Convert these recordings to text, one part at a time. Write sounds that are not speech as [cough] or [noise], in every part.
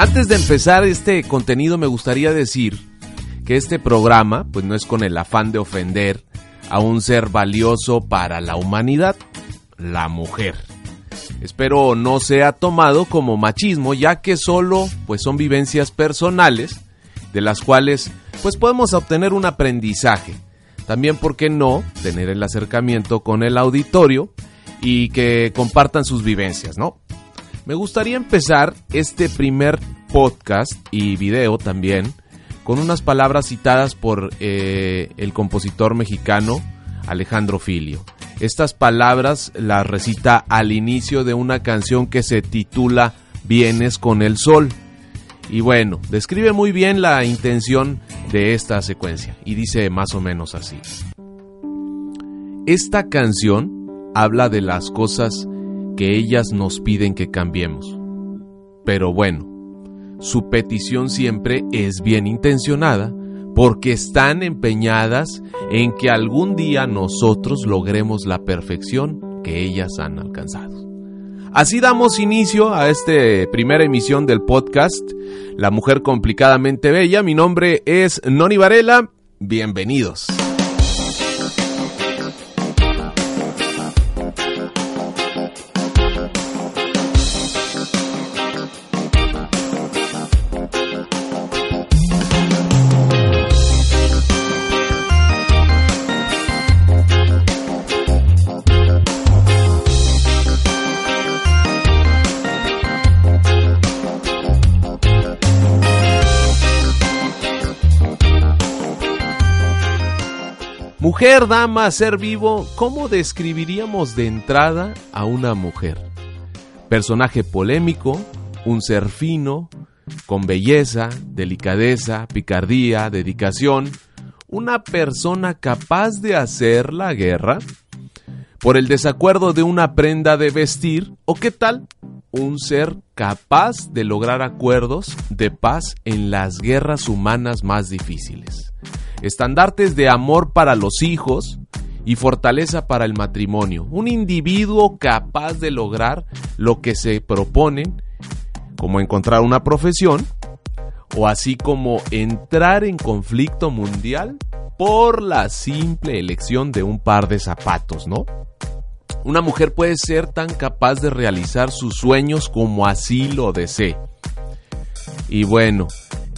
Antes de empezar este contenido me gustaría decir que este programa pues no es con el afán de ofender a un ser valioso para la humanidad, la mujer. Espero no sea tomado como machismo ya que solo pues son vivencias personales de las cuales pues podemos obtener un aprendizaje. También, ¿por qué no?, tener el acercamiento con el auditorio y que compartan sus vivencias, ¿no? Me gustaría empezar este primer podcast y video también con unas palabras citadas por eh, el compositor mexicano Alejandro Filio. Estas palabras las recita al inicio de una canción que se titula Vienes con el sol. Y bueno, describe muy bien la intención de esta secuencia y dice más o menos así. Esta canción habla de las cosas que ellas nos piden que cambiemos. Pero bueno, su petición siempre es bien intencionada porque están empeñadas en que algún día nosotros logremos la perfección que ellas han alcanzado. Así damos inicio a esta primera emisión del podcast La Mujer Complicadamente Bella. Mi nombre es Noni Varela. Bienvenidos. Mujer, dama, ser vivo, ¿cómo describiríamos de entrada a una mujer? Personaje polémico, un ser fino, con belleza, delicadeza, picardía, dedicación, una persona capaz de hacer la guerra por el desacuerdo de una prenda de vestir o qué tal un ser capaz de lograr acuerdos de paz en las guerras humanas más difíciles estandartes de amor para los hijos y fortaleza para el matrimonio. Un individuo capaz de lograr lo que se proponen, como encontrar una profesión, o así como entrar en conflicto mundial por la simple elección de un par de zapatos, ¿no? Una mujer puede ser tan capaz de realizar sus sueños como así lo desee. Y bueno,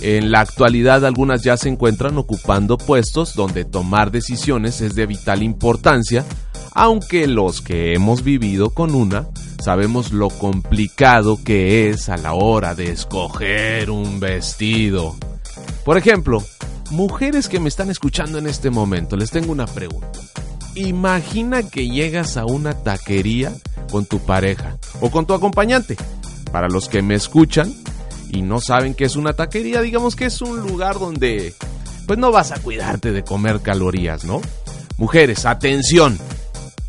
en la actualidad algunas ya se encuentran ocupando puestos donde tomar decisiones es de vital importancia, aunque los que hemos vivido con una sabemos lo complicado que es a la hora de escoger un vestido. Por ejemplo, mujeres que me están escuchando en este momento, les tengo una pregunta. Imagina que llegas a una taquería con tu pareja o con tu acompañante. Para los que me escuchan, y no saben que es una taquería, digamos que es un lugar donde pues no vas a cuidarte de comer calorías, ¿no? Mujeres, atención.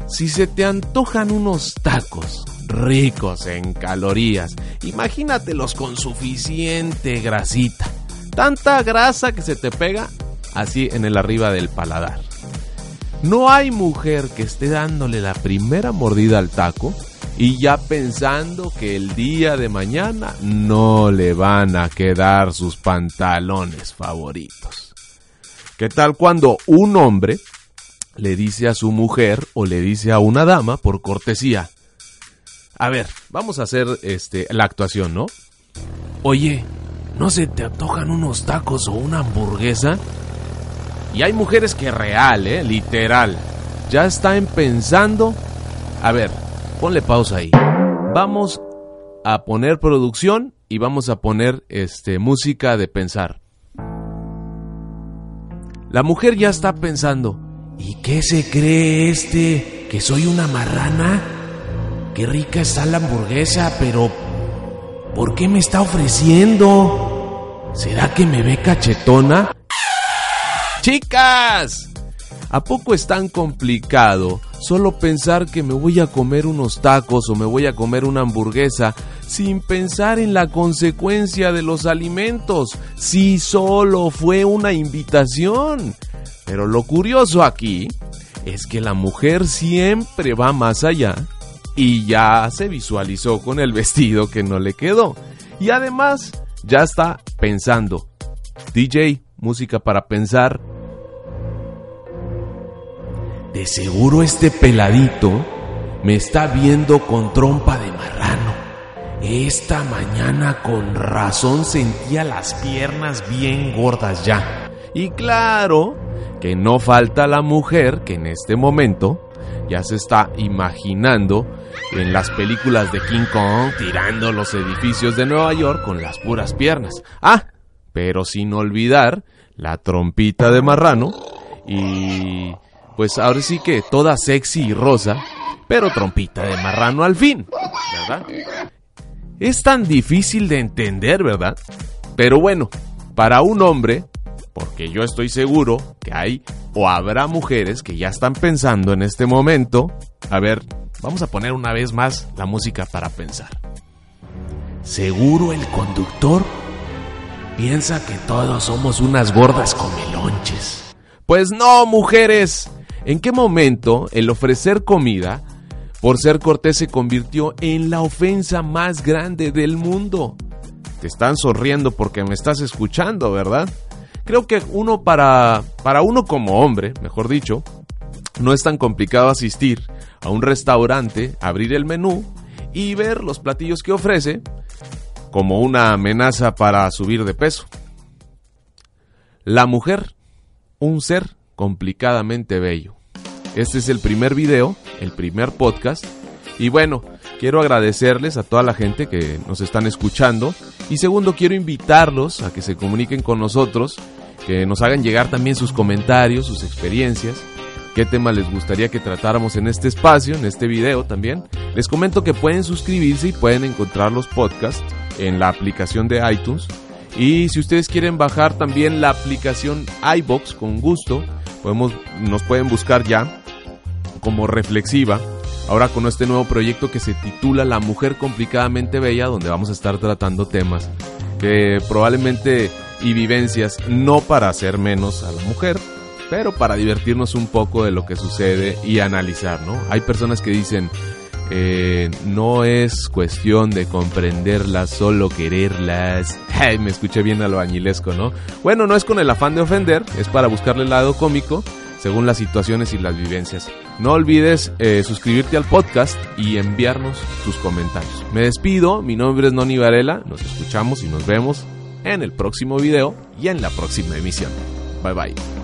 Si se te antojan unos tacos ricos en calorías, imagínatelos con suficiente grasita. Tanta grasa que se te pega así en el arriba del paladar. No hay mujer que esté dándole la primera mordida al taco y ya pensando que el día de mañana no le van a quedar sus pantalones favoritos. ¿Qué tal cuando un hombre le dice a su mujer o le dice a una dama por cortesía? A ver, vamos a hacer este la actuación, ¿no? Oye, ¿no se te antojan unos tacos o una hamburguesa? Y hay mujeres que real, eh, literal, ya están pensando, a ver, ponle pausa ahí. Vamos a poner producción y vamos a poner este música de pensar. La mujer ya está pensando, ¿y qué se cree este? ¿Que soy una marrana? qué rica está la hamburguesa, pero ¿por qué me está ofreciendo? ¿Será que me ve cachetona? Chicas, ¿a poco es tan complicado solo pensar que me voy a comer unos tacos o me voy a comer una hamburguesa sin pensar en la consecuencia de los alimentos, si solo fue una invitación? Pero lo curioso aquí es que la mujer siempre va más allá y ya se visualizó con el vestido que no le quedó. Y además ya está pensando. DJ, música para pensar. De seguro este peladito me está viendo con trompa de marrano. Esta mañana con razón sentía las piernas bien gordas ya. Y claro que no falta la mujer que en este momento ya se está imaginando en las películas de King Kong tirando los edificios de Nueva York con las puras piernas. Ah, pero sin olvidar la trompita de marrano y pues ahora sí que toda sexy y rosa, pero trompita de marrano al fin, ¿verdad? Es tan difícil de entender, ¿verdad? Pero bueno, para un hombre porque yo estoy seguro que hay o habrá mujeres que ya están pensando en este momento. A ver, vamos a poner una vez más la música para pensar. Seguro el conductor piensa que todos somos unas gordas comelonches. Pues no, mujeres. ¿En qué momento el ofrecer comida por ser cortés se convirtió en la ofensa más grande del mundo? Te están sonriendo porque me estás escuchando, ¿verdad? Creo que uno para, para uno como hombre, mejor dicho, no es tan complicado asistir a un restaurante, abrir el menú y ver los platillos que ofrece como una amenaza para subir de peso. La mujer, un ser complicadamente bello. Este es el primer video, el primer podcast. Y bueno, quiero agradecerles a toda la gente que nos están escuchando. Y segundo, quiero invitarlos a que se comuniquen con nosotros que nos hagan llegar también sus comentarios, sus experiencias, qué tema les gustaría que tratáramos en este espacio, en este video también. Les comento que pueden suscribirse y pueden encontrar los podcasts en la aplicación de iTunes. Y si ustedes quieren bajar también la aplicación iBox con gusto, podemos, nos pueden buscar ya como reflexiva. Ahora con este nuevo proyecto que se titula La Mujer Complicadamente Bella, donde vamos a estar tratando temas que probablemente y vivencias, no para hacer menos a la mujer, pero para divertirnos un poco de lo que sucede y analizar, ¿no? Hay personas que dicen, eh, no es cuestión de comprenderlas, solo quererlas. [laughs] Ay, me escuché bien a lo añilesco, ¿no? Bueno, no es con el afán de ofender, es para buscarle el lado cómico según las situaciones y las vivencias. No olvides eh, suscribirte al podcast y enviarnos tus comentarios. Me despido, mi nombre es Noni Varela, nos escuchamos y nos vemos en el próximo video y en la próxima emisión. Bye bye.